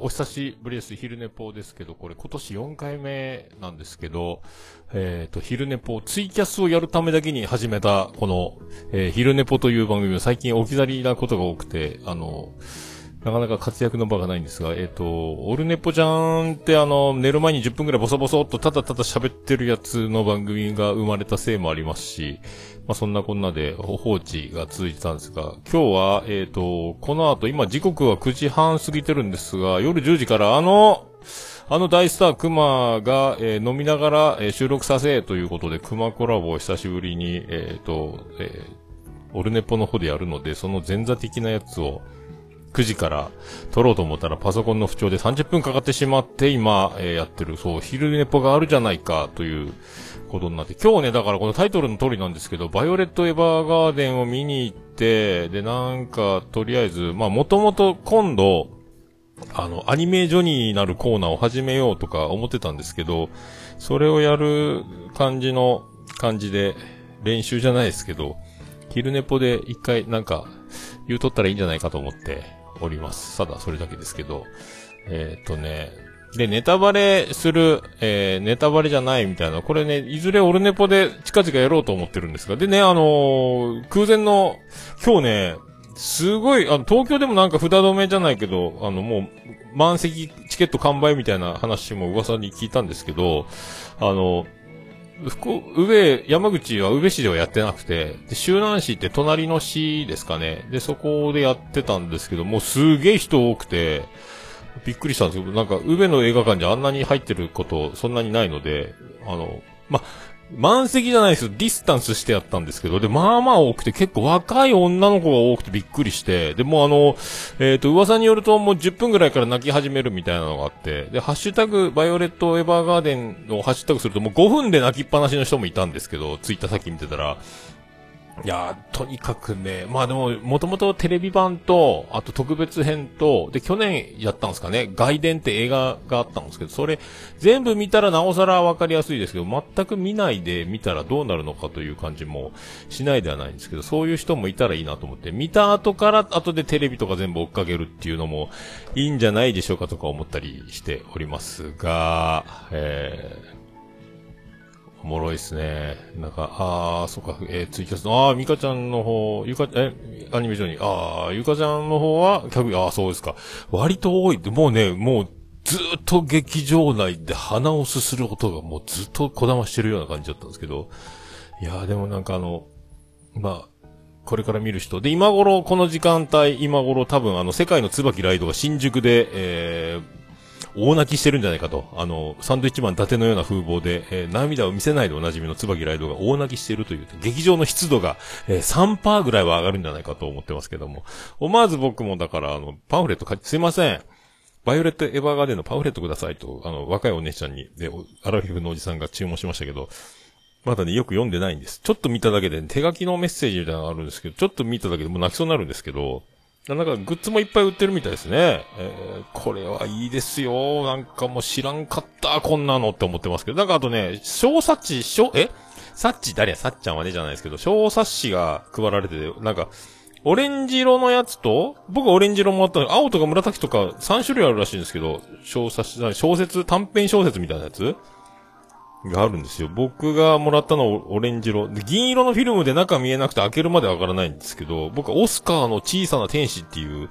お久しぶりです。昼寝ぽですけど、これ今年4回目なんですけど、えっ、と、昼寝ぽ、ツイキャスをやるためだけに始めた、この、えー昼寝ぽという番組は最近置き去りなことが多くて、あの、なかなか活躍の場がないんですが、えっ、と、オルネポちゃんってあの、寝る前に10分くらいボソボソっとただただ喋ってるやつの番組が生まれたせいもありますし、まあそんなこんなで放置が続いてたんですが、今日は、えっ、と、この後、今時刻は9時半過ぎてるんですが、夜10時からあの、あの大スタークマが、えー飲みながら、えー収録させということで、クマコラボを久しぶりに、えっ、と、えーオルネポの方でやるので、その前座的なやつを、9時から撮ろうと思ったらパソコンの不調で30分かかってしまって今、えーやってる、そう、昼ネポがあるじゃないかということになって、今日ね、だからこのタイトルの通りなんですけど、バイオレット・エヴァーガーデンを見に行って、で、なんか、とりあえず、まあ、もともと今度、あの、アニメジョニーになるコーナーを始めようとか思ってたんですけど、それをやる感じの、感じで、練習じゃないですけど、昼ネポで一回なんか、言うとったらいいんじゃないかと思って。おります。ただそれだけですけど。えーっとね、で、ネタバレする、えー、ネタバレじゃないみたいな、これね、いずれオルネポで近々やろうと思ってるんですが、でね、あのー空前の、今日ね、すごい、あの、東京でもなんか札止めじゃないけど、あの、もう、満席チケット完売みたいな話も噂に聞いたんですけど、あの、福上、山口は宇部市ではやってなくて、で、周南市って隣の市ですかね。で、そこでやってたんですけど、もうすげえ人多くて、びっくりしたんですけど、なんか、宇部の映画館じゃあんなに入ってること、そんなにないので、あの、ま、満席じゃないですよ。ディスタンスしてやったんですけど、で、まあまあ多くて、結構若い女の子が多くてびっくりして、で、もうあの、えっ、と、噂によるともう10分ぐらいから泣き始めるみたいなのがあって、で、ハッシュタグ、バイオレット・エヴァーガーデンをハッシュタグするともう5分で泣きっぱなしの人もいたんですけど、ツイッターさっき見てたら、いや、とにかくね、まあでも、もともとテレビ版と、あと特別編と、で、去年やったんですかね、外伝って映画があったんですけど、それ、全部見たらなおさらわかりやすいですけど、全く見ないで見たらどうなるのかという感じもしないではないんですけど、そういう人もいたらいいなと思って、見た後から後でテレビとか全部追っかけるっていうのもいいんじゃないでしょうかとか思ったりしておりますが、えー、おもろいっすね。なんか、あー、そっか、えー、ツイキャスの、あー、ミカちゃんの方、ゆか、え、アニメ上に、あー、ゆかちゃんの方は、客、あー、そうですか。割と多いって、もうね、もう、ずっと劇場内で鼻をすする音がもうずっとこだましてるような感じだったんですけど、いやー、でもなんかあの、まあ、これから見る人。で、今頃、この時間帯、今頃多分あの、世界の椿ライドが新宿で、えー、大泣きしてるんじゃないかと。あの、サンドイッチマン伊達のような風貌で、えー涙を見せないでおなじみの椿ライドが大泣きしてるという、劇場の湿度が、えー、3%ぐらいは上がるんじゃないかと思ってますけども。思わず僕もだから、あの、パンフレット書いて、すいません。バイオレット・エヴァーガーデンのパンフレットくださいと、あの、若いお姉ちゃんに、で、アラフィフのおじさんが注文しましたけど、まだね、よく読んでないんです。ちょっと見ただけで、手書きのメッセージみたいなのがあるんですけど、ちょっと見ただけでもう泣きそうになるんですけど、なんかグッズもいっぱい売ってるみたいですね。えーこれはいいですよ。なんかもう知らんかった、こんなのって思ってますけど。なんかあとね、小冊子、小、え？サッチ誰や？サッちゃんはねじゃないですけど、小冊子が配られてて、なんか、オレンジ色のやつと、僕オレンジ色もあったの青とか紫とか3種類あるらしいんですけど、小冊子、小説、短編小説みたいなやつがあるんですよ。僕がもらったのはオレンジ色。で、銀色のフィルムで中見えなくて開けるまでわからないんですけど、僕はオスカーの小さな天使っていう、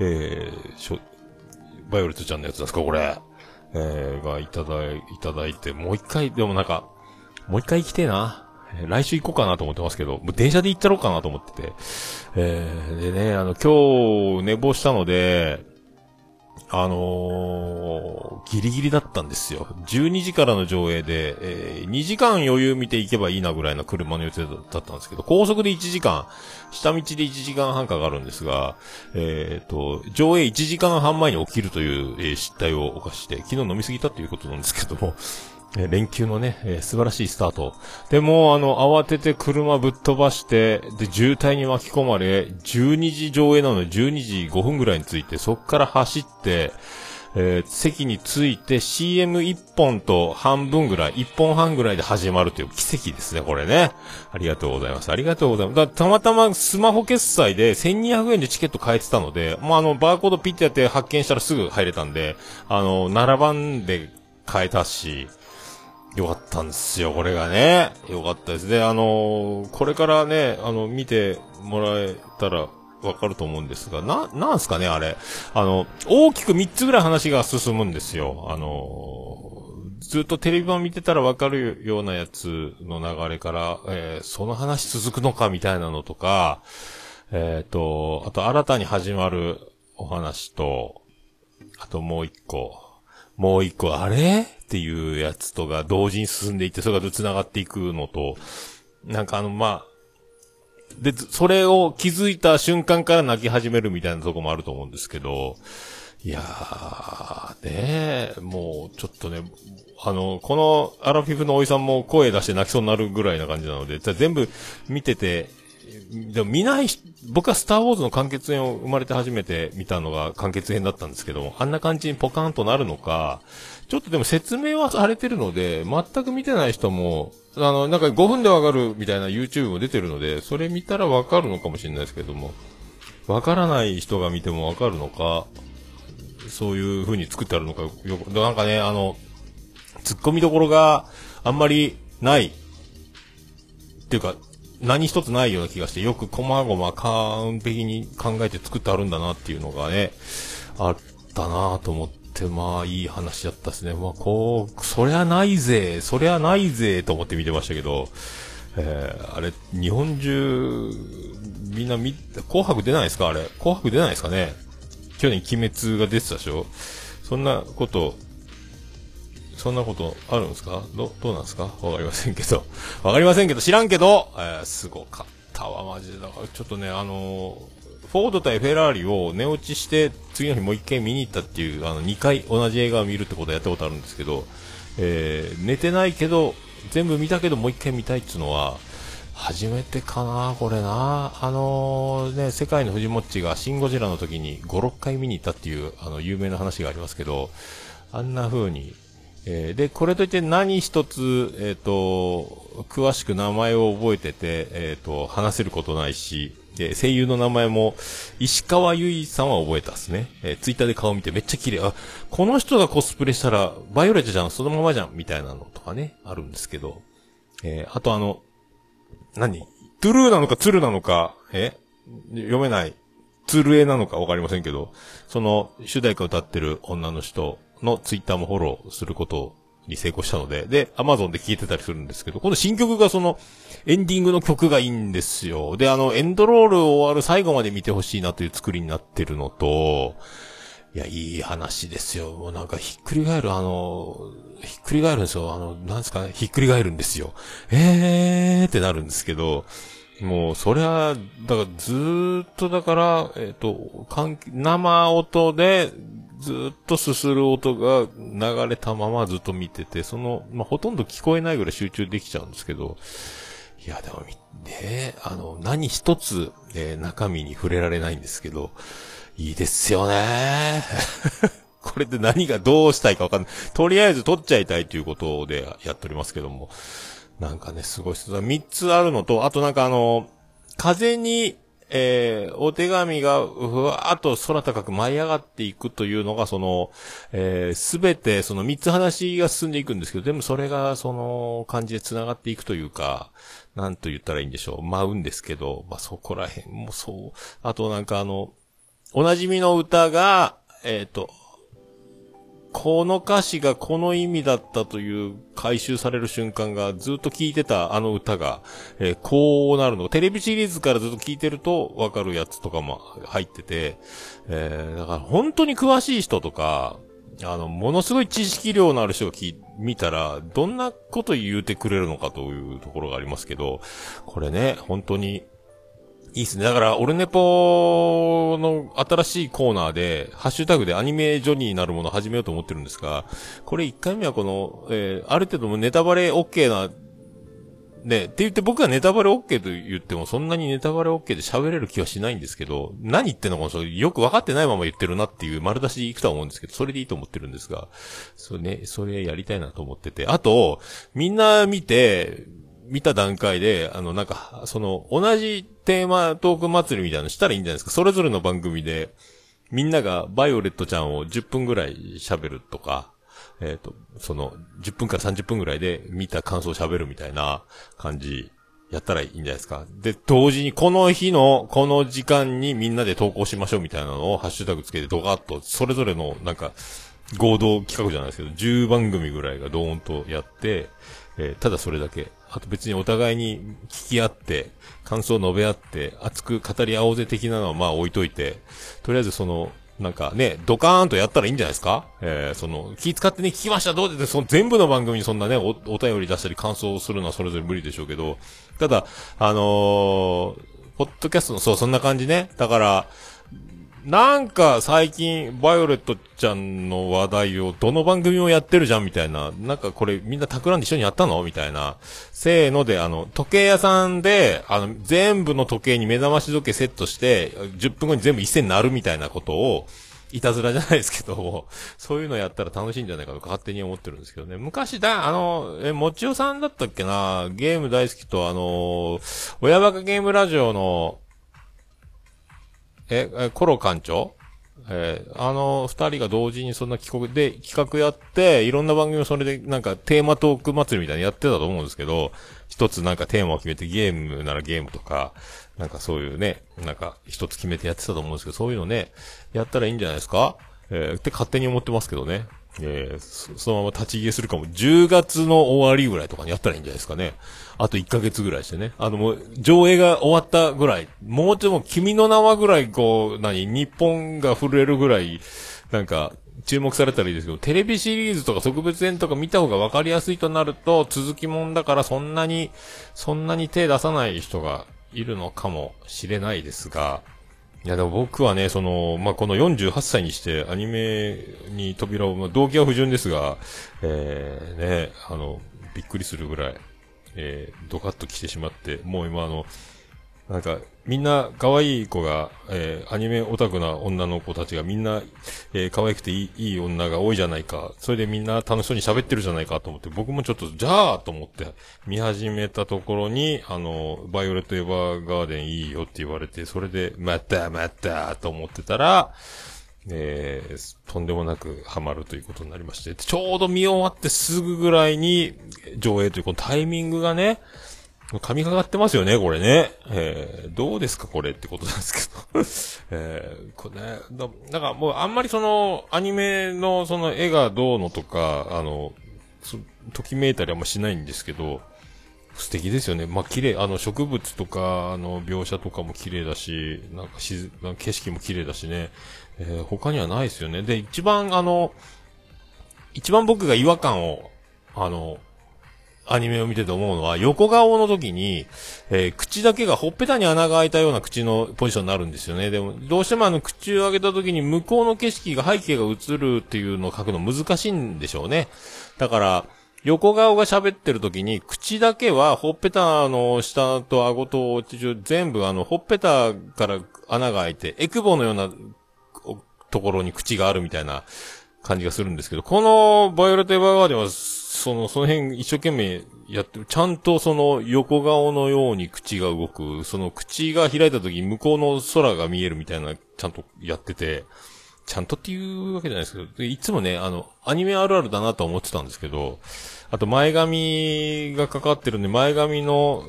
えー、しょ、バイオレットちゃんのやつですか、これ。えー、がいただい、いただいて、もう一回、でもなんか、もう一回行きてえな。来週行こうかなと思ってますけど、もう電車で行ったろうかなと思ってて。えー、でね、あの、今日寝坊したので、あのー、ギリギリだったんですよ。12時からの上映で、えー2時間余裕見ていけばいいなぐらいの車の予定だったんですけど、高速で1時間、下道で1時間半かかるんですが、えっ、と、上映1時間半前に起きるという、えー失態を犯して、昨日飲みすぎたということなんですけども、え連休のね、えー素晴らしいスタート。でも、あの、慌てて車ぶっ飛ばして、で、渋滞に巻き込まれ、12時上映なので12時5分ぐらいに着いて、そっから走って、えー、席について CM1 本と半分ぐらい、1本半ぐらいで始まるという奇跡ですね、これね。ありがとうございます。ありがとうございます。だたまたまスマホ決済で1200円でチケット買えてたので、もうあの、バーコードピッてやって発見したらすぐ入れたんで、あの、並ばんで買えたし、よかったんですよ、これがね。よかったです。で、あのー、これからね、あの、見てもらえたらわかると思うんですが、な、なんすかね、あれ。あの、大きく3つぐらい話が進むんですよ。あの、ずっとテレビ版見てたらわかるようなやつの流れから、えー、その話続くのかみたいなのとか、えっ、ー、と、あと新たに始まるお話と、あともう一個、もう一個、あれ？っていうやつとが同時に進んでいって、それが繋がっていくのと、なんかあの、まあ、で、それを気づいた瞬間から泣き始めるみたいなとこもあると思うんですけど、いやー、ねもう、ちょっとね、あの、このアラフィフのおいさんも声出して泣きそうになるぐらいな感じなので、全部見てて、でも見ない、僕はスターウォーズの完結編を生まれて初めて見たのが完結編だったんですけどあんな感じにポカーンとなるのか、ちょっとでも説明はされてるので、全く見てない人も、あの、なんか5分でわかるみたいな YouTube も出てるので、それ見たらわかるのかもしれないですけども、わからない人が見てもわかるのか、そういう風に作ってあるのか、よく、なんかね、あの、突っ込みどころがあんまりない、っていうか、何一つないような気がして、よく細々完璧に考えて作ってあるんだなっていうのがね、あったなぁと思って、ってまあいい話だったですね。まあこう、そりゃないぜ、そりゃないぜと思って見てましたけど、えー、あれ、日本中、みんな見、紅白出ないですか？あれ。紅白出ないですかね？去年鬼滅が出てたでしょ？そんなことそんなことあるんですか？ど、どうなんですか？わかりませんけど。わかりませんけど、知らんけど、えー、すごかったわ、マジで。だから、ちょっとね、あのー、フォード対フェラーリを寝落ちして、次の日もう一回見に行ったっていう、あの、二回同じ映画を見るってことはやったことあるんですけど、えー、寝てないけど、全部見たけどもう一回見たいっていうのは、初めてかな、これな。あのー、ね、世界の藤もっちがシンゴジラの時に5、6回見に行ったっていう、あの、有名な話がありますけど、あんな風に、えー、で、これといって何一つ、えっ、ー、と、詳しく名前を覚えてて、えっ、と、話せることないし、で、声優の名前も、石川由依さんは覚えたっすね。えー、ツイッターで顔見てめっちゃ綺麗。あ、この人がコスプレしたら、バイオレットじゃん、そのままじゃん、みたいなのとかね、あるんですけど。えー、あとあの、何？トゥルーなのかツルなのか、え？読めない。ツルエなのかわかりませんけど、その、主題歌歌ってる女の人、のツイッターもフォローすることをに成功したので、で、アマゾンで聴いてたりするんですけど、この新曲がその、エンディングの曲がいいんですよ。で、あの、エンドロール終わる最後まで見てほしいなという作りになってるのと、いや、いい話ですよ。もうなんかひっくり返る、あの、ひっくり返るんですよ。あの、なんですかね、ひっくり返るんですよ。えーってなるんですけど、もう、そりゃ、だからずーっとだから、えっ、ー、と、生音でずっとすする音が流れたままずっと見てて、その、まあ、ほとんど聞こえないぐらい集中できちゃうんですけど、いや、でも、ね、あの、何一つ、えー、中身に触れられないんですけど、いいですよね これで何がどうしたいかわかんない。とりあえず撮っちゃいたいということでやっておりますけども。なんかね、すごいっす。三つあるのと、あとなんかあの、風にえー、お手紙がふわーっと空高く舞い上がっていくというのが、その、えす、べて、その三つ話が進んでいくんですけど、でもそれが、その、感じで繋がっていくというか、なんと言ったらいいんでしょう。舞うんですけど、まあ、そこら辺もそう。あとなんかあの、おなじみの歌が、えっ、ー、と、この歌詞がこの意味だったという回収される瞬間がずっと聴いてたあの歌が、えー、こうなるの。テレビシリーズからずっと聴いてるとわかるやつとかも入ってて、えー、だから本当に詳しい人とか、あの、ものすごい知識量のある人が聞見たら、どんなこと言うてくれるのかというところがありますけど、これね、本当にいいっすね。だから、オルネポの新しいコーナーで、ハッシュタグでアニメジョニーになるものを始めようと思ってるんですが、これ1回目はこの、えー、ある程度ネタバレ OK なね、って言って僕がネタバレ OK と言ってもそんなにネタバレ OK で喋れる気はしないんですけど、何言ってんのかそよく分かってないまま言ってるなっていう丸出しでいくとは思うんですけど、それでいいと思ってるんですが、それね、それやりたいなと思ってて。あと、みんな見て、見た段階で、あの、なんか、その、同じテーマトーク祭りみたいなのしたらいいんじゃないですか？それぞれの番組で、みんながバイオレットちゃんを10分ぐらい喋るとか、えっ、ー、と、その、10分から30分ぐらいで見た感想を喋るみたいな感じ、やったらいいんじゃないですか？で、同時にこの日の、この時間にみんなで投稿しましょうみたいなのをハッシュタグつけてドカッと、それぞれのなんか、合同企画じゃないですけど、10番組ぐらいがドーンとやって、えー、ただそれだけ。あと別にお互いに聞き合って、感想を述べ合って、熱く語り合おうぜ的なのはまあ置いといて、とりあえずその、なんかね、ドカーンとやったらいいんじゃないですか？えー、その、気使ってね、聞きましたどうで、その全部の番組にそんなね、お、お便り出したり感想をするのはそれぞれ無理でしょうけど、ただ、あのー、ポッドキャストの、そう、そんな感じね。だから、なんか最近、バイオレットちゃんの話題をどの番組もやってるじゃんみたいな。なんかこれみんな企んで一緒にやったのみたいな。せーので、あの、時計屋さんで、あの、全部の時計に目覚まし時計セットして、10分後に全部一斉になるみたいなことを、いたずらじゃないですけど、そういうのやったら楽しいんじゃないかと勝手に思ってるんですけどね。昔だ、あの、え、もちおさんだったっけなゲーム大好きと、あの、親バカゲームラジオの、え、え、コロ館長？えー、あの二人が同時にそんな企画で、企画やって、いろんな番組をそれでなんかテーマトーク祭りみたいにやってたと思うんですけど、一つなんかテーマを決めてゲームならゲームとか、なんかそういうね、なんか一つ決めてやってたと思うんですけど、そういうのね、やったらいいんじゃないですか？えー、って勝手に思ってますけどね。えー、そのまま立ち消えするかも。10月の終わりぐらいとかにやったらいいんじゃないですかね。あと1ヶ月ぐらいしてね。あのもう、上映が終わったぐらい、もうちょっと君の名はぐらい、こう、何、日本が震えるぐらい、なんか、注目されたらいいですけど、テレビシリーズとか特別演とか見た方が分かりやすいとなると、続きもんだからそんなに、そんなに手出さない人がいるのかもしれないですが、いや、でも僕はね、その、まあ、この48歳にしてアニメに扉を、まあ、動機は不純ですが、えー、ね、あの、びっくりするぐらい、えー、ドカッと来てしまって、もう今あの、なんか、みんな可愛い子が、えー、アニメオタクな女の子たちがみんな、えー、可愛くていい、いい女が多いじゃないか。それでみんな楽しそうに喋ってるじゃないかと思って、僕もちょっと、じゃあと思って見始めたところに、あの、バイオレットエヴァーガーデンいいよって言われて、それで、またまたと思ってたら、えー、とんでもなくハマるということになりまして、ちょうど見終わってすぐぐらいに上映というこのタイミングがね、神がかってますよね、これね。えー、どうですか、これってことなんですけど。えー、これね、だ、だからもうあんまりその、アニメのその絵がどうのとか、あの、ときめいたりあんましないんですけど、素敵ですよね。まあ、綺麗、あの、植物とか、あの、描写とかも綺麗だし、なんかし、景色も綺麗だしね、えー、他にはないですよね。で、一番あの、一番僕が違和感を、あの、アニメを見てて思うのは、横顔の時に、えー、口だけがほっぺたに穴が開いたような口のポジションになるんですよね。でも、どうしてもあの、口を上げた時に向こうの景色が背景が映るっていうのを書くの難しいんでしょうね。だから、横顔が喋ってる時に、口だけは、ほっぺたの下と顎と全部あの、ほっぺたから穴が開いて、エクボのようなところに口があるみたいな感じがするんですけど、このバイオレットエヴァーガーデンは、その、その辺一生懸命やってる。ちゃんとその横顔のように口が動く、その口が開いた時に向こうの空が見えるみたいな、ちゃんとやってて、ちゃんとっていうわけじゃないですけど、いつもね、あの、アニメあるあるだなと思ってたんですけど、あと前髪がかかってるんで、前髪の、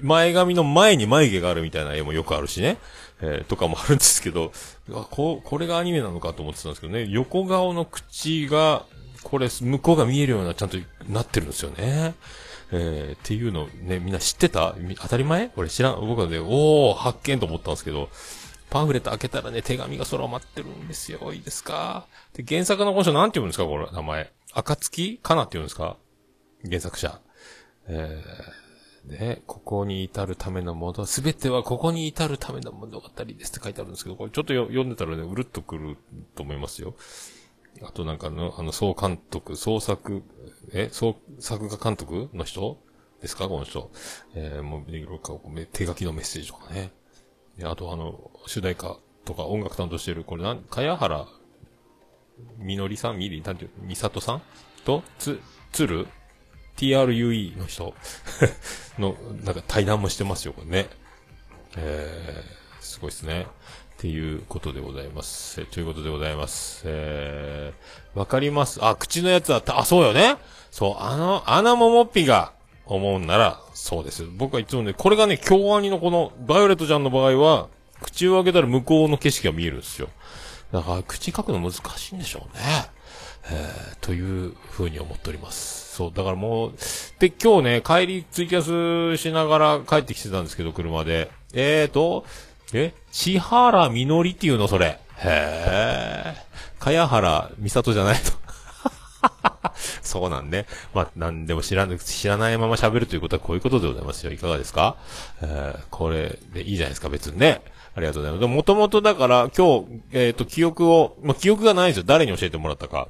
前髪の前に眉毛があるみたいな絵もよくあるしね。えー、とかもあるんですけど、こう、これがアニメなのかと思ってたんですけどね、横顔の口が、これ、向こうが見えるような、ちゃんとなってるんですよね。えー、っていうのね、みんな知ってた？当たり前？俺知らん、僕はね、おー、発見と思ったんですけど、パンフレット開けたらね、手紙が空を待ってるんですよ。いいですか？で、原作のこの人なんて言うんですか？これ、名前。暁？かなって言うんですか？原作者。えー、ね、ここに至るためのもの、すべてはここに至るための物語ですって書いてあるんですけど、これちょっと読んでたらね、うるっとくると思いますよ。あとなんかの、あの、総監督、総作、え、総作画監督の人？ですか？この人。えー、もう、いろいろ手書きのメッセージとかね。あとあの、主題歌とか音楽担当してる、これなん、かやはら、みのりさん？みり、なんていう、みさとさん？と、つ、つる ?true の人 の、なんか対談もしてますよ、これね。えー、すごいですね。っていうことでございます。えということでございます。えー、わかりますあ、口のやつだった。あ、そうよね。そう、あの、穴ももっぴが思うんなら、そうです。僕はいつもね、これがね、京アニのこの、バイオレットちゃんの場合は、口を開けたら向こうの景色が見えるんですよ。だから、口書くの難しいんでしょうね。えー、という風に思っております。そう、だからもう、で、今日ね、帰りツイキャスしながら帰ってきてたんですけど、車で。えーと、え千原みのりっていうの、それ。へー。かやはらみさとじゃないと。そうなんね。まあ、なんでも知らぬ、知らないまま喋るということはこういうことでございますよ。いかがですか？えー、これでいいじゃないですか、別にね。ありがとうございます。もともとだから、今日、えっ、ー、と、記憶を、まあ、記憶がないんですよ。誰に教えてもらったか。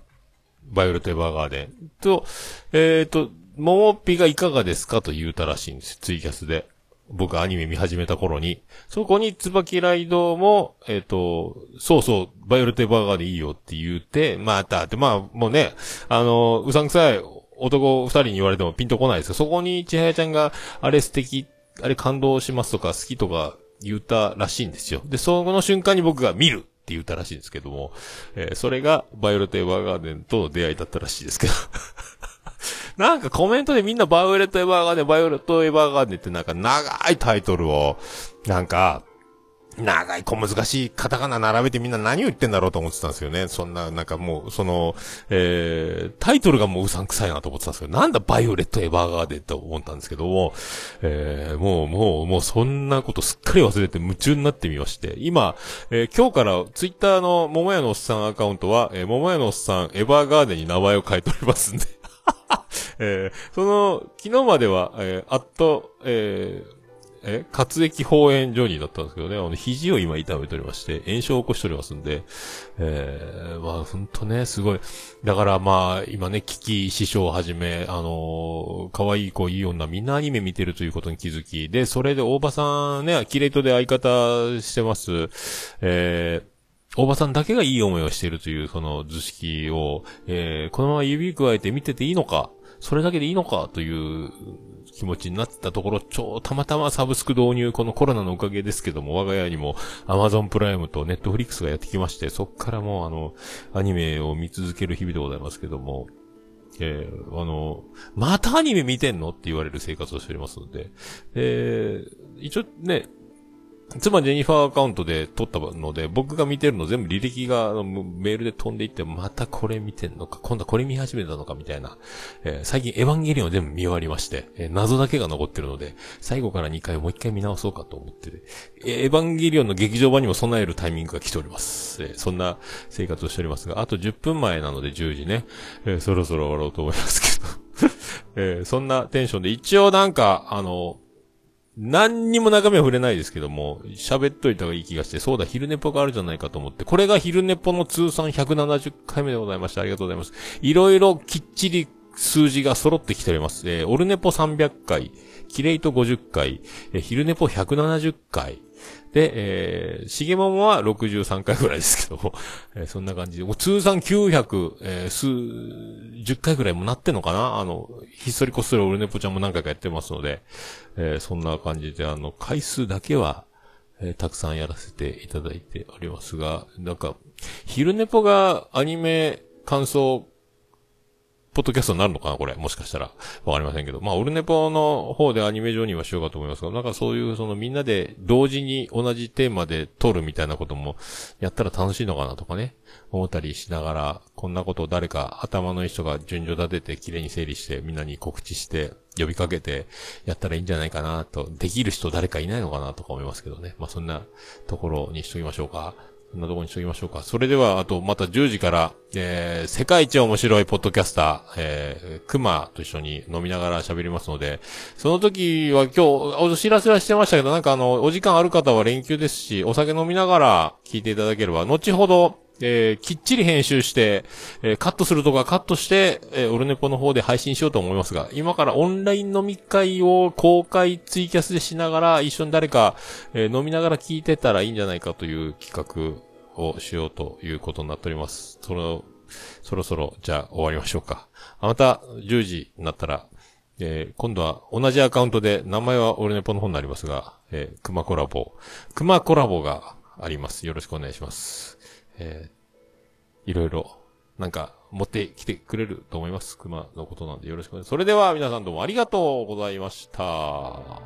バイオレット・エヴァーガーデン。と、えっ、ー、と、ももっぴがいかがですかと言うたらしいんです。ツイキャスで。僕アニメ見始めた頃に。そこに、椿ライドも、えっ、ー、と、そうそう、バイオレット・エヴァーガーデンいいよって言って、またって、まあ、もうね、あの、うさんくさい男二人に言われてもピンとこないですけど、そこに千早ちゃんが、あれ素敵、あれ感動しますとか、好きとか言ったらしいんですよ。で、その瞬間に僕が見るって言ったらしいんですけども、えー、それが、バイオレット・エヴァーガーデンとの出会いだったらしいですけど。なんかコメントでみんなバイオレット・エヴァーガーデン、バイオレット・エヴァーガーデンってなんか長いタイトルを、なんか、長い小難しいカタカナ並べてみんな何を言ってんだろうと思ってたんですよね。そんな、なんかもう、その、えー、タイトルがもううさんくさいなと思ってたんですけど、なんだバイオレット・エヴァーガーデンと思ったんですけども、えー、もう、もう、もうそんなことすっかり忘れて夢中になってみまして、今、えー、今日からツイッターの桃屋のおっさんアカウントは、えー、桃屋のおっさんエヴァーガーデンに名前を変えておりますんで。えー、その、昨日までは、えー、あっと、えー、え活液放炎ジョニーだったんですけどね、あの、肘を今痛めておりまして、炎症を起こしておりますんで、えー、まあ、ほんとね、すごい。だからまあ、今ね、キキ師匠をはじめ、あのー、可愛い子、いい女、みんなアニメ見てるということに気づき、で、それで大場さんね、アキレイトで相方してます、えー、大場さんだけがいい思いをしているという、その図式を、えー、このまま指加えて見てていいのか、それだけでいいのかという気持ちになってたところ、ちょ、たまたまサブスク導入、このコロナのおかげですけども、我が家にも Amazon プライムと Netflix がやってきまして、そっからもうあの、アニメを見続ける日々でございますけども、えー、あの、またアニメ見てんの？って言われる生活をしておりますので、えー、一応ね、妻ジェニファーアカウントで撮ったので、僕が見てるの全部履歴がメールで飛んでいって、またこれ見てんのか、今度はこれ見始めたのかみたいな。えー、最近エヴァンゲリオン全部見終わりまして、えー、謎だけが残ってるので、最後から2回もう1回見直そうかと思っててえ、エヴァンゲリオンの劇場版にも備えるタイミングが来ております。え、そんな生活をしておりますが、あと10分前なので10時ね、え、そろそろ終わろうと思いますけど。えー、そんなテンションで、一応なんか、あの、何にも中身は触れないですけども、喋っといた方がいい気がして、そうだ、昼寝っぽがあるじゃないかと思って、これが昼寝っぽの通算170回目でございました。ありがとうございます。いろいろきっちり数字が揃ってきております。えー、オルネポ300回、キレイト50回、えー、昼寝ぽ170回、で、えー、しげももは63回ぐらいですけども、えー、そんな感じ。で、もう通算900、えー、数、10回ぐらいもなってんのかな？あの、ひっそりこっそりオルネポちゃんも何回かやってますので、えー、そんな感じで、あの、回数だけは、えー、たくさんやらせていただいておりますが、なんか、昼ネポがアニメ感想ポッドキャストになるのかなこれ。もしかしたら。わかりませんけど。まあ、オルネポの方でアニメ上にはしようかと思いますが、なんかそういう、そのみんなで同時に同じテーマで撮るみたいなこともやったら楽しいのかなとかね。思ったりしながら、こんなことを誰か頭のいい人が順序立てて綺麗に整理してみんなに告知して呼びかけてやったらいいんじゃないかなと。できる人誰かいないのかなとか思いますけどね。まあ、そんなところにしときましょうか。こんなとこにしときましょうか。それでは、あと、また10時から、えー、世界一面白いポッドキャスター、えー、熊と一緒に飲みながら喋りますので、その時は今日、お知らせはしてましたけど、なんかあの、お時間ある方は連休ですし、お酒飲みながら聞いていただければ、後ほど、えー、きっちり編集して、えー、カットするとかカットして、えー、オルネポの方で配信しようと思いますが、今からオンライン飲み会を公開ツイキャスでしながら、一緒に誰か、えー、飲みながら聞いてたらいいんじゃないかという企画をしようということになっております。その、そろそろ、じゃあ終わりましょうか。また、10時になったら、えー、今度は同じアカウントで、名前はオルネポの方になりますが、えー、熊コラボ。熊コラボがあります。よろしくお願いします。えー、いろいろ、なんか、持ってきてくれると思います。熊のことなんでよろしくお願いします。それでは皆さんどうもありがとうございました。